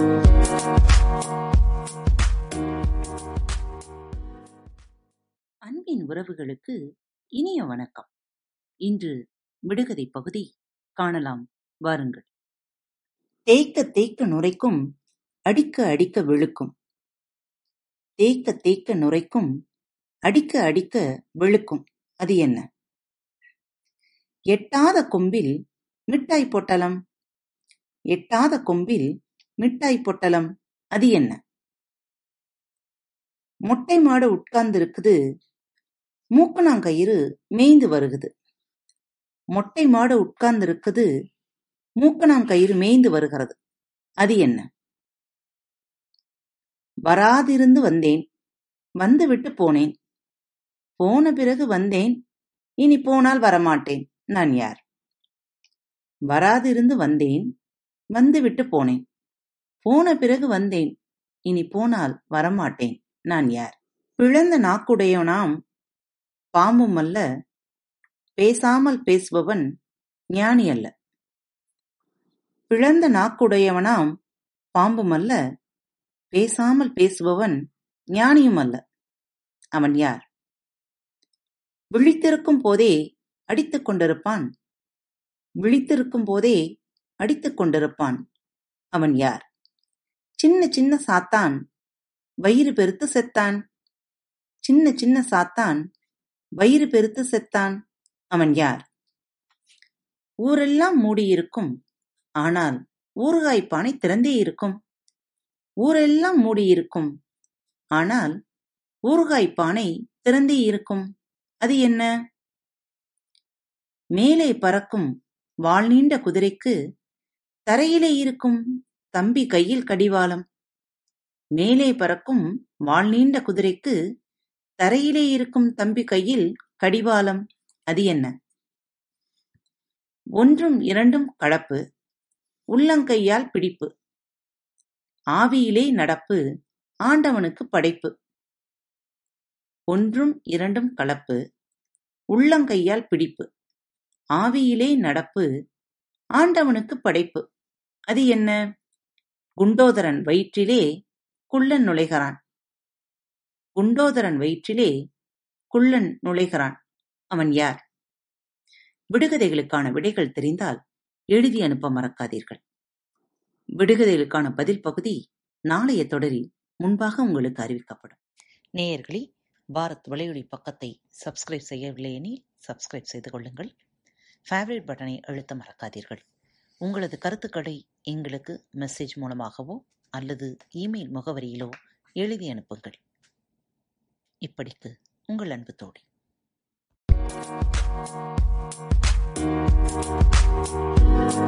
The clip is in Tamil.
அன்பின் உறவுகளுக்கு இனிய வணக்கம். இன்று விடுகதை பகுதி காணலாம். வாருங்கள். தேய்க்க தேய்க்க நுரைக்கும் அடிக்க அடிக்க வெளுக்கும் தேய்க்க தேய்க்க நுரைக்கும் அடிக்க அடிக்க வெளுக்கும் அது என்ன? எட்டாத கொம்பில் மிட்டாய் பொட்டலம். எட்டாத கொம்பில் மிட்டாய் பொட்டலம் அது என்ன? மொட்டை மாடு உட்கார்ந்து இருக்குது மூக்கணாங்கயிறு மேய்ந்து வருகுது. மொட்டை மாடு உட்கார்ந்து இருக்குது மூக்கணாங்கயிறு மேய்ந்து வருகிறது. அது என்ன? வராதிருந்து வந்தேன். வந்துவிட்டு போனேன். போன பிறகு வந்தேன். இனி போனால் வரமாட்டேன். நான் யார்? வராதிருந்து வந்தேன். வந்துவிட்டு போனேன். போன பிறகு வந்தேன். இனி போனால் வரமாட்டேன். நான் யார்? பிளந்த நாக்குடையவனாம். பாம்பும் அல்ல பேசாமல் பேசுபவன் ஞானி அல்ல. பிளந்த நாக்குடையவனாம். பாம்பும் அல்ல பேசாமல் பேசுபவன் ஞானியும் அல்ல. அவன் யார்? விழித்திருக்கும் போதே அடித்துக் கொண்டிருப்பான். விழித்திருக்கும் போதே அடித்துக் கொண்டிருப்பான். அவன் யார்? சின்ன சின்ன சாத்தான். வயிறு பெருத்து செத்தான். சின்ன சின்ன சாத்தான். வயிறு பெருத்து செத்தான். அவன் யார்? ஊரெல்லாம் மூடியிருக்கும். ஆனால் ஊறுகாய் பானை திறந்தே இருக்கும். ஊரெல்லாம் மூடியிருக்கும். ஆனால் ஊறுகாய் பானை திறந்தே இருக்கும். அது என்ன? மேலே பறக்கும் வால் நீண்ட குதிரைக்கு தரையிலே இருக்கும். தம்பி கையில் கடிவாளம். மேலே பறக்கும் வால் நீண்ட குதிரைக்கு தரையிலே இருக்கும் தம்பி கையில் கடிவாளம். அது என்ன? ஒன்றும் இரண்டும் கலப்பு. உள்ளங்கையால் பிடிப்பு. ஆவியிலே நடப்பு. ஆண்டவனுக்கு படைப்பு. ஒன்றும் இரண்டும் கலப்பு. உள்ளங்கையால் பிடிப்பு. ஆவியிலே நடப்பு. ஆண்டவனுக்கு படைப்பு. அது என்ன? குண்டோதரன் வயிற்றிலே குள்ளன் நுழைகிறான். குண்டோதரன் வயிற்றிலே குள்ளன் நுழைகிறான். அவன் யார்? விடுகதைகளுக்கான விடைகள் தெரிந்தால் எழுதி அனுப்ப மறக்காதீர்கள். விடுகதைகளுக்கான பதில் பகுதி நாளைய தொடரில் முன்பாக உங்களுக்கு அறிவிக்கப்படும். நேயர்களே பாரத் வலையொலி பக்கத்தை சப்ஸ்கிரைப் செய்யவில்லை எனில் சப்ஸ்கிரைப் செய்து கொள்ளுங்கள். ஃபேவரட் பட்டனை அழுத்த மறக்காதீர்கள். உங்களது கருத்துக்களை எங்களுக்கு மெசேஜ் மூலமாகவோ அல்லது இமெயில் முகவரியிலோ எழுதி அனுப்புங்கள் இப்படிக்கு உங்கள் அன்பு தோழி Thank you.